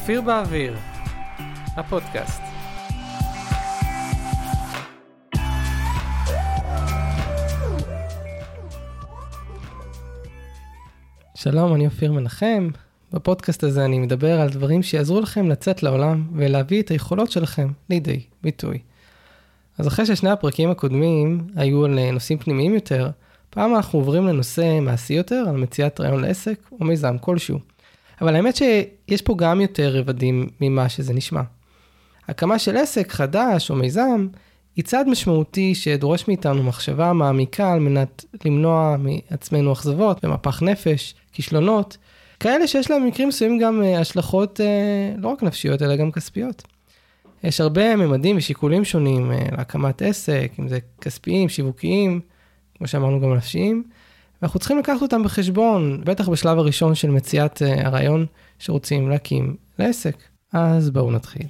אופיר באוויר, הפודקאסט. שלום, אני אופיר מנחם. בפודקאסט הזה אני מדבר על דברים שיעזרו לכם לצאת לעולם ולהביא את היכולות שלכם לידי ביטוי. אז אחרי ששני הפרקים הקודמים היו על נושאים פנימיים יותר, פעם אנחנו עוברים לנושא מעשי יותר, על מציאת רעיון לעסק או מיזם כלשהו. אבל האמת שיש פה גם יותר רבדים ממה שזה נשמע. הקמה של עסק חדש או מיזם היא צעד משמעותי שדורש מאיתנו מחשבה מעמיקה על מנת למנוע מעצמנו אכזבות ומפח נפש, כישלונות, כאלה שיש להם במקרים מסוימים גם אה, השלכות אה, לא רק נפשיות אלא גם כספיות. יש הרבה ממדים ושיקולים שונים אה, להקמת עסק, אם זה כספיים, שיווקיים, כמו שאמרנו גם נפשיים, ואנחנו צריכים לקחת אותם בחשבון, בטח בשלב הראשון של מציאת הרעיון שרוצים להקים לעסק. אז בואו נתחיל.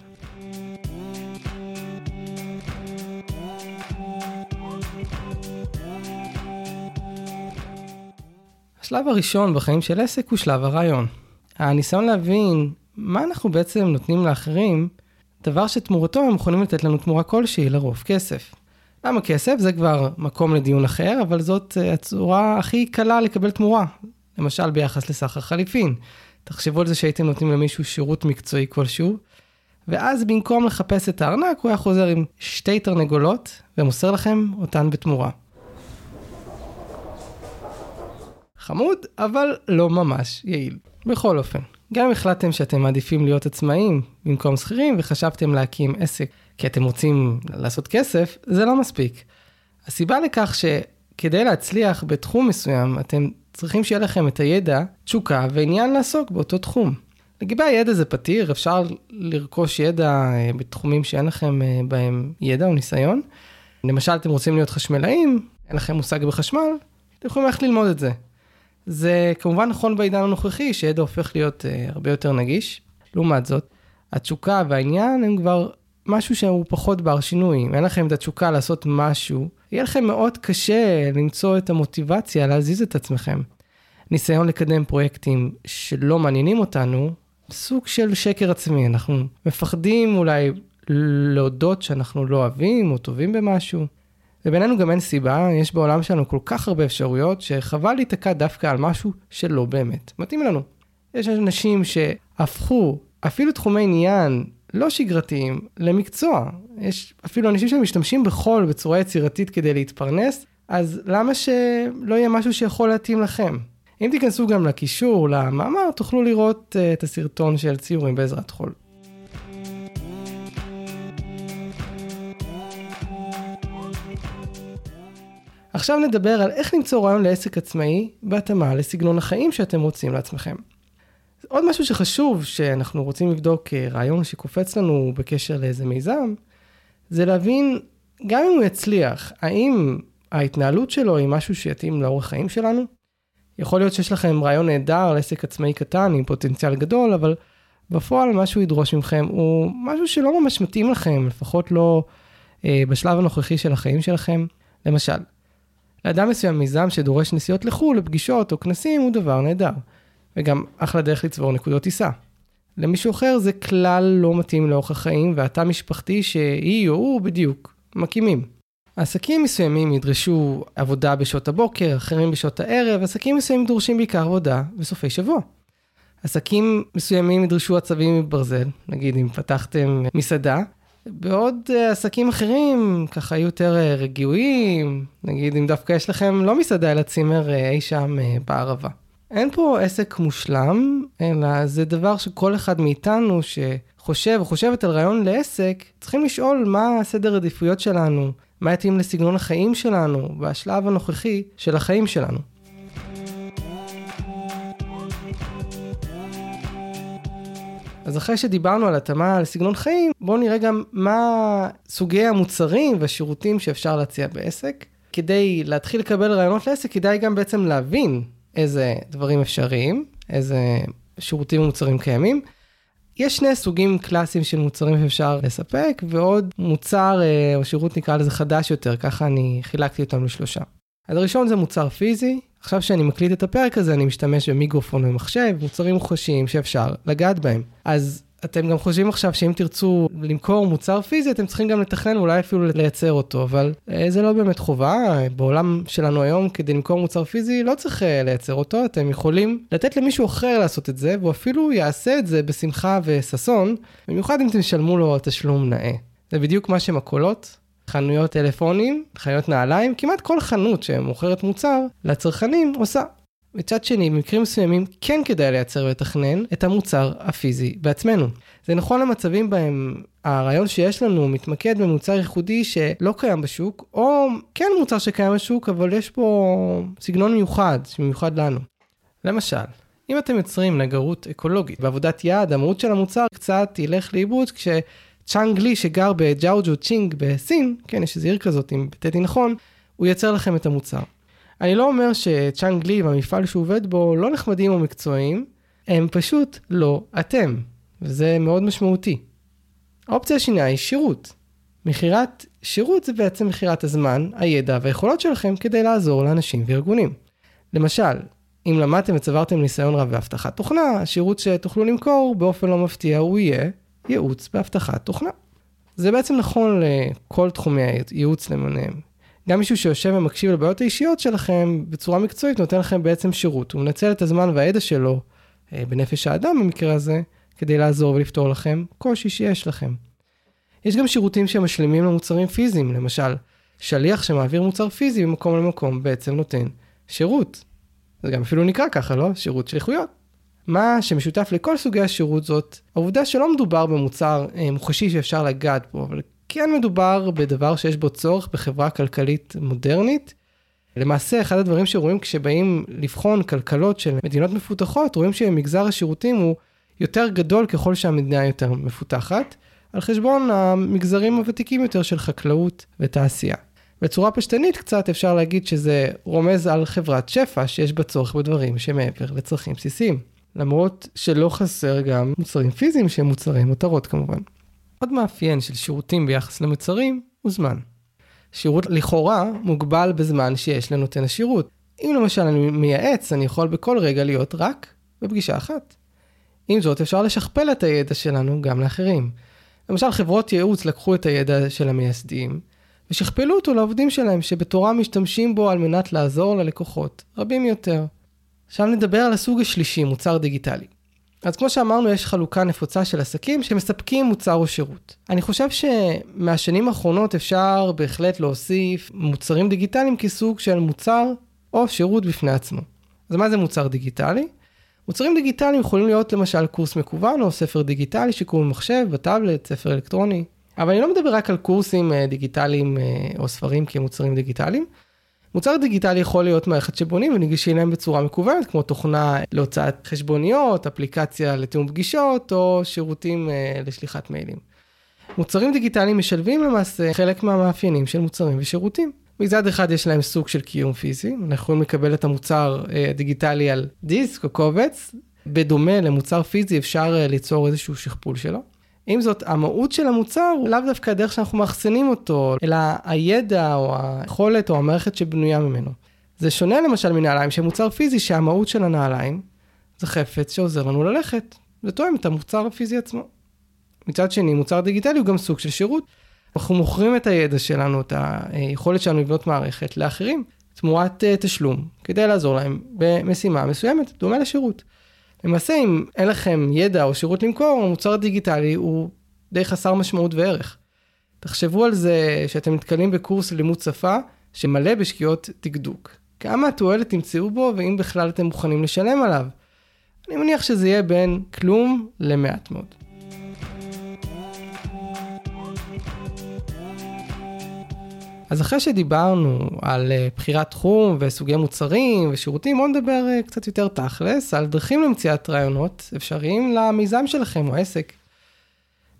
השלב הראשון בחיים של עסק הוא שלב הרעיון. הניסיון להבין מה אנחנו בעצם נותנים לאחרים, דבר שתמורתו הם יכולים לתת לנו תמורה כלשהי, לרוב כסף. למה כסף? זה כבר מקום לדיון אחר, אבל זאת אה, הצורה הכי קלה לקבל תמורה. למשל ביחס לסחר חליפין. תחשבו על זה שהייתם נותנים למישהו שירות מקצועי כלשהו, ואז במקום לחפש את הארנק, הוא היה חוזר עם שתי תרנגולות ומוסר לכם אותן בתמורה. חמוד, אבל לא ממש יעיל. בכל אופן, גם אם החלטתם שאתם מעדיפים להיות עצמאים במקום שכירים וחשבתם להקים עסק כי אתם רוצים לעשות כסף, זה לא מספיק. הסיבה לכך שכדי להצליח בתחום מסוים, אתם צריכים שיהיה לכם את הידע, תשוקה ועניין לעסוק באותו תחום. לגבי הידע זה פתיר, אפשר לרכוש ידע אה, בתחומים שאין לכם אה, בהם ידע או ניסיון. למשל, אתם רוצים להיות חשמלאים, אין לכם מושג בחשמל, אתם יכולים ללכת ללמוד את זה. זה כמובן נכון בעידן הנוכחי, שידע הופך להיות uh, הרבה יותר נגיש. לעומת זאת, התשוקה והעניין הם כבר משהו שהוא פחות בר שינוי. אם אין לכם את התשוקה לעשות משהו, יהיה לכם מאוד קשה למצוא את המוטיבציה להזיז את עצמכם. ניסיון לקדם פרויקטים שלא מעניינים אותנו, סוג של שקר עצמי. אנחנו מפחדים אולי להודות שאנחנו לא אוהבים או טובים במשהו. ובינינו גם אין סיבה, יש בעולם שלנו כל כך הרבה אפשרויות, שחבל להיתקע דווקא על משהו שלא באמת מתאים לנו. יש אנשים שהפכו אפילו תחומי עניין לא שגרתיים למקצוע. יש אפילו אנשים שמשתמשים בחול בצורה יצירתית כדי להתפרנס, אז למה שלא יהיה משהו שיכול להתאים לכם? אם תיכנסו גם לקישור, למאמר, תוכלו לראות uh, את הסרטון של ציורים בעזרת חול. עכשיו נדבר על איך למצוא רעיון לעסק עצמאי בהתאמה לסגנון החיים שאתם רוצים לעצמכם. עוד משהו שחשוב שאנחנו רוצים לבדוק אה, רעיון שקופץ לנו בקשר לאיזה מיזם, זה להבין גם אם הוא יצליח, האם ההתנהלות שלו היא משהו שיתאים לאורך חיים שלנו? יכול להיות שיש לכם רעיון נהדר לעסק עצמאי קטן עם פוטנציאל גדול, אבל בפועל מה שהוא ידרוש מכם הוא משהו שלא ממש מתאים לכם, לפחות לא אה, בשלב הנוכחי של החיים שלכם. למשל, לאדם מסוים מיזם שדורש נסיעות לחו"ל, לפגישות או כנסים, הוא דבר נהדר. וגם אחלה דרך לצבור נקודות טיסה. למישהו אחר זה כלל לא מתאים לאורך החיים, והתא משפחתי שהיא או הוא בדיוק מקימים. עסקים מסוימים ידרשו עבודה בשעות הבוקר, אחרים בשעות הערב, עסקים מסוימים דורשים בעיקר עבודה בסופי שבוע. עסקים מסוימים ידרשו עצבים מברזל, נגיד אם פתחתם מסעדה, בעוד uh, עסקים אחרים ככה היו יותר uh, רגיעים, נגיד אם דווקא יש לכם לא מסעדה אלא צימר uh, אי שם בערבה. אין פה עסק מושלם, אלא זה דבר שכל אחד מאיתנו שחושב או חושבת על רעיון לעסק, צריכים לשאול מה הסדר עדיפויות שלנו, מה יתאים לסגנון החיים שלנו, בשלב הנוכחי של החיים שלנו. אז אחרי שדיברנו על התאמה לסגנון חיים, בואו נראה גם מה סוגי המוצרים והשירותים שאפשר להציע בעסק. כדי להתחיל לקבל רעיונות לעסק, כדאי גם בעצם להבין איזה דברים אפשריים, איזה שירותים ומוצרים קיימים. יש שני סוגים קלאסיים של מוצרים שאפשר לספק, ועוד מוצר אה, או שירות נקרא לזה חדש יותר, ככה אני חילקתי אותם לשלושה. אז הראשון זה מוצר פיזי, עכשיו שאני מקליט את הפרק הזה, אני משתמש במיקרופון ומחשב, מוצרים מוחשיים שאפשר לגעת בהם. אז אתם גם חושבים עכשיו שאם תרצו למכור מוצר פיזי, אתם צריכים גם לתכנן ואולי אפילו לייצר אותו, אבל אה, זה לא באמת חובה. בעולם שלנו היום, כדי למכור מוצר פיזי, לא צריך אה, לייצר אותו, אתם יכולים לתת למישהו אחר לעשות את זה, והוא אפילו יעשה את זה בשמחה וששון, במיוחד אם תשלמו לו תשלום נאה. זה בדיוק מה שמכולות, חנויות טלפונים, חנויות נעליים, כמעט כל חנות שמוכרת מוצר לצרכנים עושה. מצד שני, במקרים מסוימים כן כדאי לייצר ולתכנן את המוצר הפיזי בעצמנו. זה נכון למצבים בהם הרעיון שיש לנו מתמקד במוצר ייחודי שלא קיים בשוק, או כן מוצר שקיים בשוק, אבל יש בו סגנון מיוחד, שמיוחד לנו. למשל, אם אתם יוצרים נגרות אקולוגית בעבודת יד, המהות של המוצר קצת ילך לאיבוד כשצ'אנג לי שגר בג'אוג'ו צ'ינג בסין, כן, יש איזו עיר כזאת, אם ביטאתי נכון, הוא ייצר לכם את המוצר. אני לא אומר שצ'אנג לי והמפעל שהוא עובד בו לא נחמדים או מקצועיים, הם פשוט לא אתם, וזה מאוד משמעותי. האופציה השנייה היא שירות. מכירת שירות זה בעצם מכירת הזמן, הידע והיכולות שלכם כדי לעזור לאנשים וארגונים. למשל, אם למדתם וצברתם ניסיון רב באבטחת תוכנה, השירות שתוכלו למכור באופן לא מפתיע הוא יהיה ייעוץ באבטחת תוכנה. זה בעצם נכון לכל תחומי הייעוץ למיניהם. גם מישהו שיושב ומקשיב לבעיות האישיות שלכם בצורה מקצועית נותן לכם בעצם שירות. הוא מנצל את הזמן והידע שלו, אה, בנפש האדם במקרה הזה, כדי לעזור ולפתור לכם קושי שיש לכם. יש גם שירותים שמשלימים למוצרים פיזיים, למשל, שליח שמעביר מוצר פיזי ממקום למקום בעצם נותן שירות. זה גם אפילו נקרא ככה, לא? שירות שליחויות. מה שמשותף לכל סוגי השירות זאת העובדה שלא מדובר במוצר אה, מוחשי שאפשר לגעת בו, אבל כן מדובר בדבר שיש בו צורך בחברה כלכלית מודרנית. למעשה, אחד הדברים שרואים כשבאים לבחון כלכלות של מדינות מפותחות, רואים שמגזר השירותים הוא יותר גדול ככל שהמדינה יותר מפותחת, על חשבון המגזרים הוותיקים יותר של חקלאות ותעשייה. בצורה פשטנית קצת אפשר להגיד שזה רומז על חברת שפע שיש בה צורך בדברים שמעבר לצרכים בסיסיים. למרות שלא חסר גם מוצרים פיזיים שהם מוצרי מותרות כמובן. עוד מאפיין של שירותים ביחס למוצרים הוא זמן. שירות לכאורה מוגבל בזמן שיש לנותן השירות. אם למשל אני מייעץ, אני יכול בכל רגע להיות רק בפגישה אחת. עם זאת, אפשר לשכפל את הידע שלנו גם לאחרים. למשל, חברות ייעוץ לקחו את הידע של המייסדים, ושכפלו אותו לעובדים שלהם, שבתורם משתמשים בו על מנת לעזור ללקוחות רבים יותר. עכשיו נדבר על הסוג השלישי, מוצר דיגיטלי. אז כמו שאמרנו, יש חלוקה נפוצה של עסקים שמספקים מוצר או שירות. אני חושב שמהשנים האחרונות אפשר בהחלט להוסיף מוצרים דיגיטליים כסוג של מוצר או שירות בפני עצמו. אז מה זה מוצר דיגיטלי? מוצרים דיגיטליים יכולים להיות למשל קורס מקוון או ספר דיגיטלי שקוראים במחשב, בטאבלט, ספר אלקטרוני. אבל אני לא מדבר רק על קורסים אה, דיגיטליים אה, או ספרים כמוצרים דיגיטליים. מוצר דיגיטלי יכול להיות מערכת שבונים ונגישים להם בצורה מקוונת, כמו תוכנה להוצאת חשבוניות, אפליקציה לתיאום פגישות או שירותים uh, לשליחת מיילים. מוצרים דיגיטליים משלבים למעשה חלק מהמאפיינים של מוצרים ושירותים. מצד אחד יש להם סוג של קיום פיזי, אנחנו יכולים לקבל את המוצר uh, הדיגיטלי על דיסק או קובץ, בדומה למוצר פיזי אפשר uh, ליצור איזשהו שכפול שלו. עם זאת, המהות של המוצר הוא לאו דווקא הדרך שאנחנו מאחסנים אותו, אלא הידע או היכולת או המערכת שבנויה ממנו. זה שונה למשל מנעליים שהם מוצר פיזי שהמהות של הנעליים זה חפץ שעוזר לנו ללכת. זה תואם את המוצר הפיזי עצמו. מצד שני, מוצר דיגיטלי הוא גם סוג של שירות. אנחנו מוכרים את הידע שלנו, את היכולת שלנו לבנות מערכת לאחרים, תמורת אה, תשלום, כדי לעזור להם במשימה מסוימת, דומה לשירות. למעשה, אם אין לכם ידע או שירות למכור, המוצר הדיגיטלי הוא די חסר משמעות וערך. תחשבו על זה שאתם נתקלים בקורס לימוד שפה שמלא בשגיאות דקדוק. כמה תועלת תמצאו בו ואם בכלל אתם מוכנים לשלם עליו. אני מניח שזה יהיה בין כלום למעט מאוד. אז אחרי שדיברנו על אה, בחירת תחום וסוגי מוצרים ושירותים, בואו נדבר אה, קצת יותר תכלס על דרכים למציאת רעיונות אפשריים למיזם שלכם או עסק.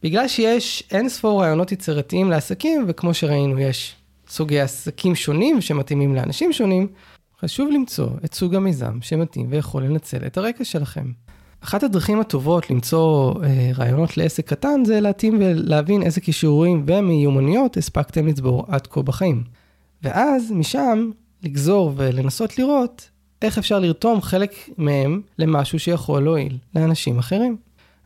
בגלל שיש אין ספור רעיונות יצירתיים לעסקים, וכמו שראינו יש סוגי עסקים שונים שמתאימים לאנשים שונים, חשוב למצוא את סוג המיזם שמתאים ויכול לנצל את הרקע שלכם. אחת הדרכים הטובות למצוא אה, רעיונות לעסק קטן זה להתאים ולהבין איזה כישורים ומיומנויות הספקתם לצבור עד כה בחיים. ואז משם לגזור ולנסות לראות איך אפשר לרתום חלק מהם למשהו שיכול להועיל לאנשים אחרים.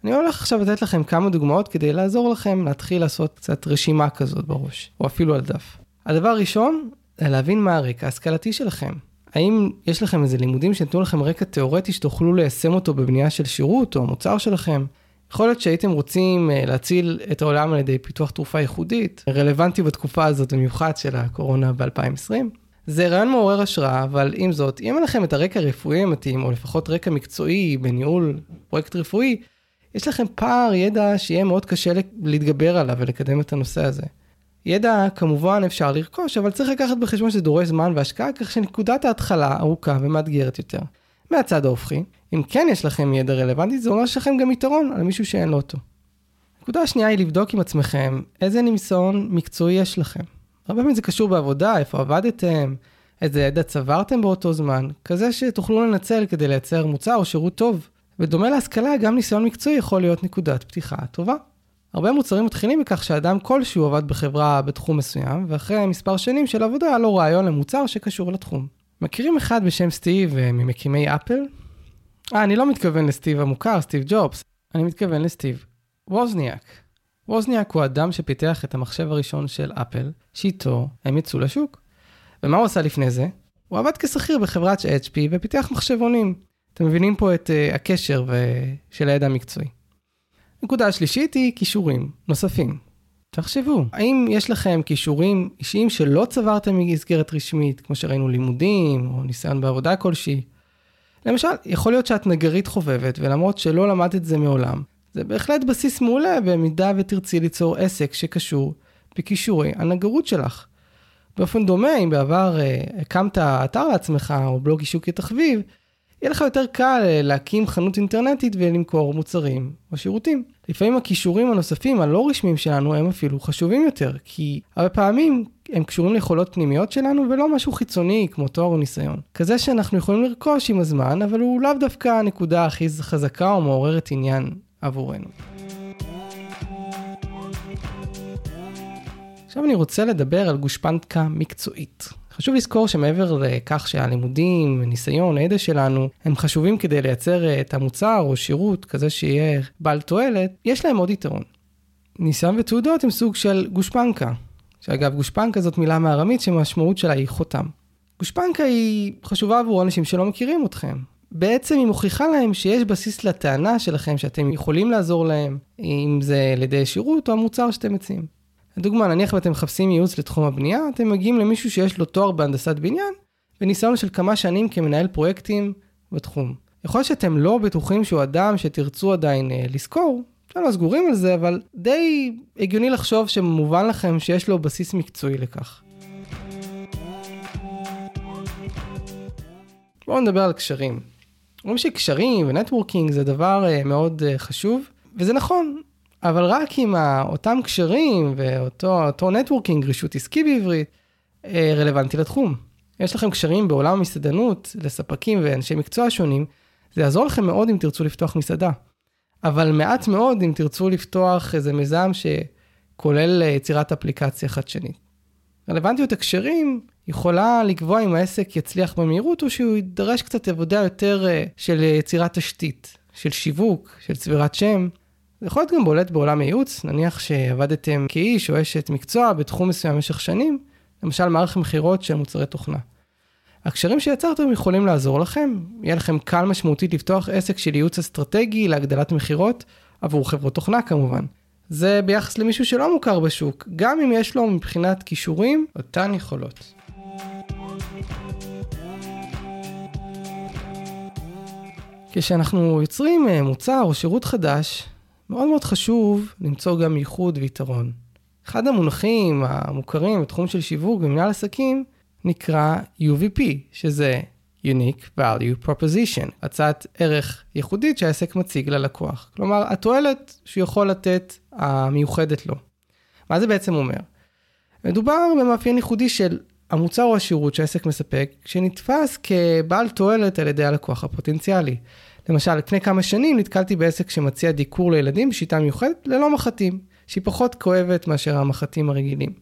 אני הולך עכשיו לתת לכם כמה דוגמאות כדי לעזור לכם להתחיל לעשות קצת רשימה כזאת בראש, או אפילו על דף. הדבר הראשון, זה להבין מה הרקע ההשכלתי שלכם. האם יש לכם איזה לימודים שנתנו לכם רקע תיאורטי שתוכלו ליישם אותו בבנייה של שירות או מוצר שלכם? יכול להיות שהייתם רוצים אה, להציל את העולם על ידי פיתוח תרופה ייחודית, רלוונטי בתקופה הזאת במיוחד של הקורונה ב-2020. זה רעיון מעורר השראה, אבל עם זאת, אם אין לכם את הרקע הרפואי המתאים, או לפחות רקע מקצועי בניהול פרויקט רפואי, יש לכם פער ידע שיהיה מאוד קשה להתגבר עליו ולקדם את הנושא הזה. ידע כמובן אפשר לרכוש, אבל צריך לקחת בחשבון שזה דורש זמן והשקעה, כך שנקודת ההתחלה ארוכה ומאתגרת יותר. מהצד ההופכי, אם כן יש לכם ידע רלוונטי, זה אומר שיש לכם גם יתרון על מישהו שאין לו אותו. נקודה השנייה היא לבדוק עם עצמכם איזה ניסיון מקצועי יש לכם. הרבה פעמים זה קשור בעבודה, איפה עבדתם, איזה ידע צברתם באותו זמן, כזה שתוכלו לנצל כדי לייצר מוצר או שירות טוב. ודומה להשכלה, גם ניסיון מקצועי יכול להיות נקודת פתיחה טובה. הרבה מוצרים מתחילים מכך שאדם כלשהו עבד בחברה בתחום מסוים, ואחרי מספר שנים של עבודה היה לו רעיון למוצר שקשור לתחום. מכירים אחד בשם סטיב אה, ממקימי אפל? אה, אני לא מתכוון לסטיב המוכר, סטיב ג'ובס, אני מתכוון לסטיב ווזניאק. ווזניאק הוא אדם שפיתח את המחשב הראשון של אפל, שאיתו הם יצאו לשוק. ומה הוא עשה לפני זה? הוא עבד כשכיר בחברת HP ופיתח מחשבונים. אתם מבינים פה את uh, הקשר ו... של הידע המקצועי. נקודה השלישית היא כישורים נוספים. תחשבו, האם יש לכם כישורים אישיים שלא צברתם ממסגרת רשמית, כמו שראינו לימודים או ניסיון בעבודה כלשהי? למשל, יכול להיות שאת נגרית חובבת, ולמרות שלא למדת את זה מעולם, זה בהחלט בסיס מעולה במידה ותרצי ליצור עסק שקשור בכישורי הנגרות שלך. באופן דומה, אם בעבר אה, הקמת אתר לעצמך או בלוג אישוק כתחביב, יהיה לך יותר קל אה, להקים חנות אינטרנטית ולמכור מוצרים או שירותים. לפעמים הכישורים הנוספים הלא רשמיים שלנו הם אפילו חשובים יותר, כי הרבה פעמים הם קשורים ליכולות פנימיות שלנו ולא משהו חיצוני כמו תואר או ניסיון. כזה שאנחנו יכולים לרכוש עם הזמן, אבל הוא לאו דווקא הנקודה הכי חזקה או מעוררת עניין עבורנו. עכשיו אני רוצה לדבר על גושפנקה מקצועית. חשוב לזכור שמעבר לכך שהלימודים, ניסיון, הידע שלנו, הם חשובים כדי לייצר את המוצר או שירות כזה שיהיה בעל תועלת, יש להם עוד יתרון. ניסיון ותעודות הם סוג של גושפנקה. שאגב, גושפנקה זאת מילה מארמית שהמשמעות שלה היא חותם. גושפנקה היא חשובה עבור אנשים שלא מכירים אתכם. בעצם היא מוכיחה להם שיש בסיס לטענה שלכם שאתם יכולים לעזור להם, אם זה על ידי שירות או המוצר שאתם מציעים. לדוגמה, נניח ואתם מחפשים ייעוץ לתחום הבנייה, אתם מגיעים למישהו שיש לו תואר בהנדסת בניין, וניסיון של כמה שנים כמנהל פרויקטים בתחום. יכול להיות שאתם לא בטוחים שהוא אדם שתרצו עדיין אה, לזכור, אתם לא סגורים על זה, אבל די הגיוני לחשוב שמובן לכם שיש לו בסיס מקצועי לכך. בואו נדבר על קשרים. אומרים שקשרים ו networking זה דבר uh, מאוד uh, חשוב, וזה נכון, אבל רק עם אותם קשרים ואותו networking, רישות עסקי בעברית, uh, רלוונטי לתחום. יש לכם קשרים בעולם המסעדנות לספקים ואנשי מקצוע שונים, זה יעזור לכם מאוד אם תרצו לפתוח מסעדה. אבל מעט מאוד אם תרצו לפתוח איזה מיזם שכולל יצירת אפליקציה חדשנית. רלוונטיות הקשרים יכולה לקבוע אם העסק יצליח במהירות או שהוא יידרש קצת עבודה יותר אה, של יצירת תשתית, של שיווק, של צבירת שם. זה יכול להיות גם בולט בעולם הייעוץ, נניח שעבדתם כאיש או אשת מקצוע בתחום מסוים במשך שנים, למשל מערכת מכירות של מוצרי תוכנה. הקשרים שיצרתם יכולים לעזור לכם, יהיה לכם קל משמעותית לפתוח עסק של ייעוץ אסטרטגי להגדלת מכירות, עבור חברות תוכנה כמובן. זה ביחס למישהו שלא מוכר בשוק, גם אם יש לו מבחינת כישורים אותן יכולות. כשאנחנו יוצרים אה, מוצר או שירות חדש, מאוד מאוד חשוב למצוא גם ייחוד ויתרון. אחד המונחים המוכרים בתחום של שיווק ומנהל עסקים נקרא UVP, שזה Unique Value Proposition, הצעת ערך ייחודית שהעסק מציג ללקוח. כלומר, התועלת שהוא יכול לתת המיוחדת לו. מה זה בעצם אומר? מדובר במאפיין ייחודי של המוצר או השירות שהעסק מספק, שנתפס כבעל תועלת על ידי הלקוח הפוטנציאלי. למשל, לפני כמה שנים נתקלתי בעסק שמציע דיקור לילדים בשיטה מיוחדת ללא מחטים, שהיא פחות כואבת מאשר המחטים הרגילים.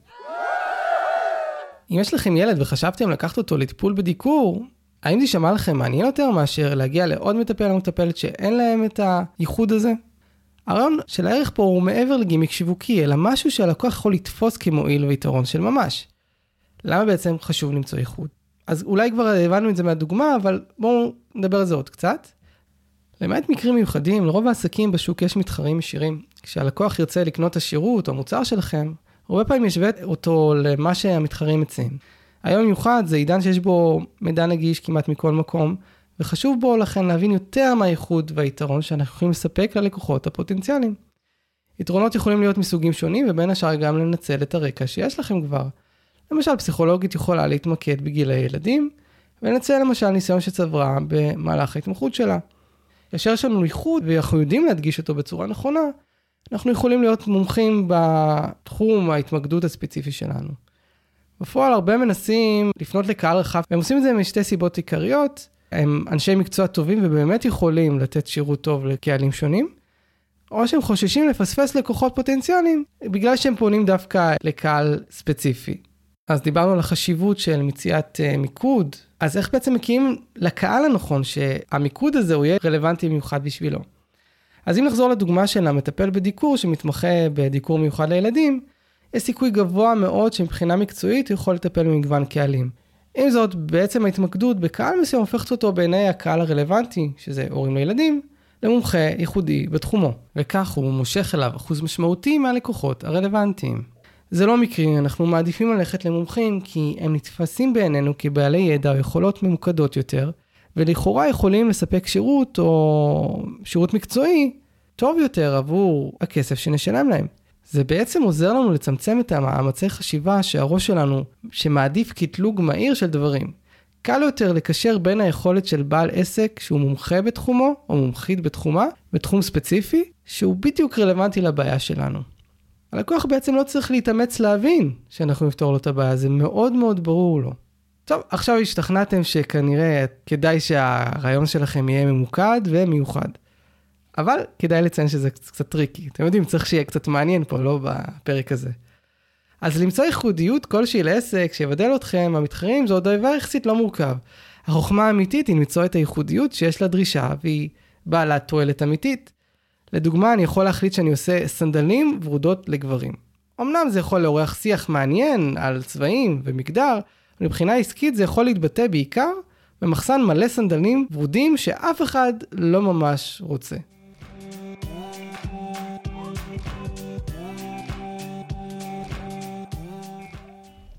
אם יש לכם ילד וחשבתם לקחת אותו לטיפול בדיקור, האם זה יישמע לכם מעניין יותר מאשר להגיע לעוד מטפל או מטפלת שאין להם את הייחוד הזה? הרעיון של הערך פה הוא מעבר לגימיק שיווקי, אלא משהו שהלקוח יכול לתפוס כמועיל ויתרון של ממש. למה בעצם חשוב למצוא איחוד? אז אולי כבר הבנו את זה מהדוגמה, אבל בואו נדבר על זה עוד קצת. למעט מקרים מיוחדים, לרוב העסקים בשוק יש מתחרים ישירים. כשהלקוח ירצה לקנות את השירות או מוצר שלכם, הרבה פעמים ישווה אותו למה שהמתחרים מציעים. היום מיוחד זה עידן שיש בו מידע נגיש כמעט מכל מקום, וחשוב בו לכן להבין יותר מהאיכות והיתרון שאנחנו יכולים לספק ללקוחות הפוטנציאליים. יתרונות יכולים להיות מסוגים שונים, ובין השאר גם לנצל את הרקע שיש לכם כבר. למשל, פסיכולוגית יכולה להתמקד בגילי ילדים, ולנצל למשל ניסיון שצברה במהלך ההתמחות שלה. כאשר יש לנו ייחוד ואנחנו יודעים להדגיש אותו בצורה נכונה, אנחנו יכולים להיות מומחים בתחום ההתמקדות הספציפי שלנו. בפועל הרבה מנסים לפנות לקהל רחב, והם עושים את זה משתי סיבות עיקריות. הם אנשי מקצוע טובים ובאמת יכולים לתת שירות טוב לקהלים שונים, או שהם חוששים לפספס לקוחות פוטנציאליים בגלל שהם פונים דווקא לקהל ספציפי. אז דיברנו על החשיבות של מציאת uh, מיקוד, אז איך בעצם מקימים לקהל הנכון שהמיקוד הזה הוא יהיה רלוונטי במיוחד בשבילו. אז אם נחזור לדוגמה של המטפל בדיקור שמתמחה בדיקור מיוחד לילדים, יש סיכוי גבוה מאוד שמבחינה מקצועית הוא יכול לטפל במגוון קהלים. עם זאת, בעצם ההתמקדות בקהל מסוים הופכת אותו בעיני הקהל הרלוונטי, שזה הורים לילדים, למומחה ייחודי בתחומו, וכך הוא מושך אליו אחוז משמעותי מהלקוחות הרלוונטיים. זה לא מקרי, אנחנו מעדיפים ללכת למומחים כי הם נתפסים בעינינו כבעלי ידע או יכולות ממוקדות יותר, ולכאורה יכולים לספק שירות או שירות מקצועי טוב יותר עבור הכסף שנשלם להם. זה בעצם עוזר לנו לצמצם את המאמצי חשיבה שהראש שלנו, שמעדיף קטלוג מהיר של דברים. קל יותר לקשר בין היכולת של בעל עסק שהוא מומחה בתחומו, או מומחית בתחומה, בתחום ספציפי, שהוא בדיוק רלוונטי לבעיה שלנו. הלקוח בעצם לא צריך להתאמץ להבין שאנחנו נפתור לו את הבעיה, זה מאוד מאוד ברור לו. טוב, עכשיו השתכנעתם שכנראה כדאי שהרעיון שלכם יהיה ממוקד ומיוחד. אבל כדאי לציין שזה קצת טריקי. אתם יודעים, צריך שיהיה קצת מעניין פה, לא בפרק הזה. אז למצוא ייחודיות כלשהי לעסק שיבדל אתכם מהמתחרים זה עוד דבר יחסית לא מורכב. החוכמה האמיתית היא למצוא את הייחודיות שיש לה דרישה והיא בעלת תועלת אמיתית. לדוגמה, אני יכול להחליט שאני עושה סנדלים ורודות לגברים. אמנם זה יכול לעורר שיח מעניין על צבעים ומגדר, אבל מבחינה עסקית זה יכול להתבטא בעיקר במחסן מלא סנדלים ורודים שאף אחד לא ממש רוצה.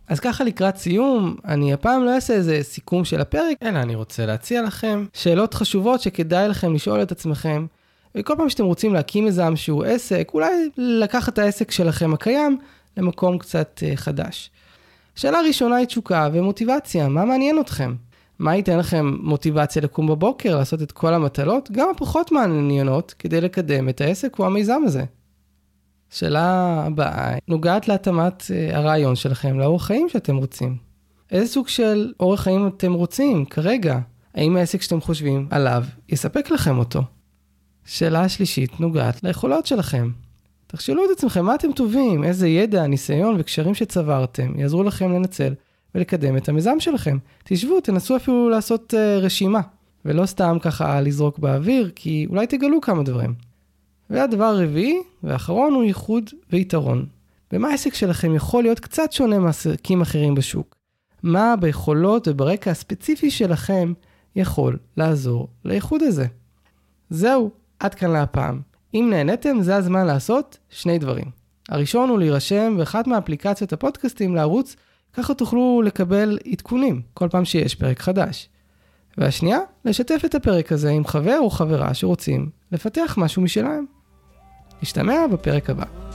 אז ככה לקראת סיום, אני הפעם לא אעשה איזה סיכום של הפרק, אלא אני רוצה להציע לכם שאלות חשובות שכדאי לכם לשאול את עצמכם, וכל פעם שאתם רוצים להקים איזשהו עסק, אולי לקחת את העסק שלכם הקיים למקום קצת אה, חדש. שאלה ראשונה היא תשוקה ומוטיבציה, מה מעניין אתכם? מה ייתן לכם מוטיבציה לקום בבוקר, לעשות את כל המטלות, גם הפחות מעניינות, כדי לקדם את העסק או המיזם הזה? שאלה הבאה נוגעת להתאמת אה, הרעיון שלכם לאורח חיים שאתם רוצים. איזה סוג של אורח חיים אתם רוצים כרגע? האם העסק שאתם חושבים עליו יספק לכם אותו? שאלה שלישית נוגעת ליכולות שלכם. תחשלו את עצמכם מה אתם טובים, איזה ידע, ניסיון וקשרים שצברתם יעזרו לכם לנצל ולקדם את המיזם שלכם. תשבו, תנסו אפילו לעשות uh, רשימה, ולא סתם ככה לזרוק באוויר, כי אולי תגלו כמה דברים. והדבר הרביעי והאחרון הוא ייחוד ויתרון. במה העסק שלכם יכול להיות קצת שונה מעסקים אחרים בשוק? מה ביכולות וברקע הספציפי שלכם יכול לעזור לייחוד הזה? זהו, עד כאן להפעם. אם נהניתם, זה הזמן לעשות שני דברים. הראשון הוא להירשם באחת מאפליקציות הפודקאסטים לערוץ, ככה תוכלו לקבל עדכונים כל פעם שיש פרק חדש. והשנייה, לשתף את הפרק הזה עם חבר או חברה שרוצים לפתח משהו משלהם. נשתמע בפרק הבא.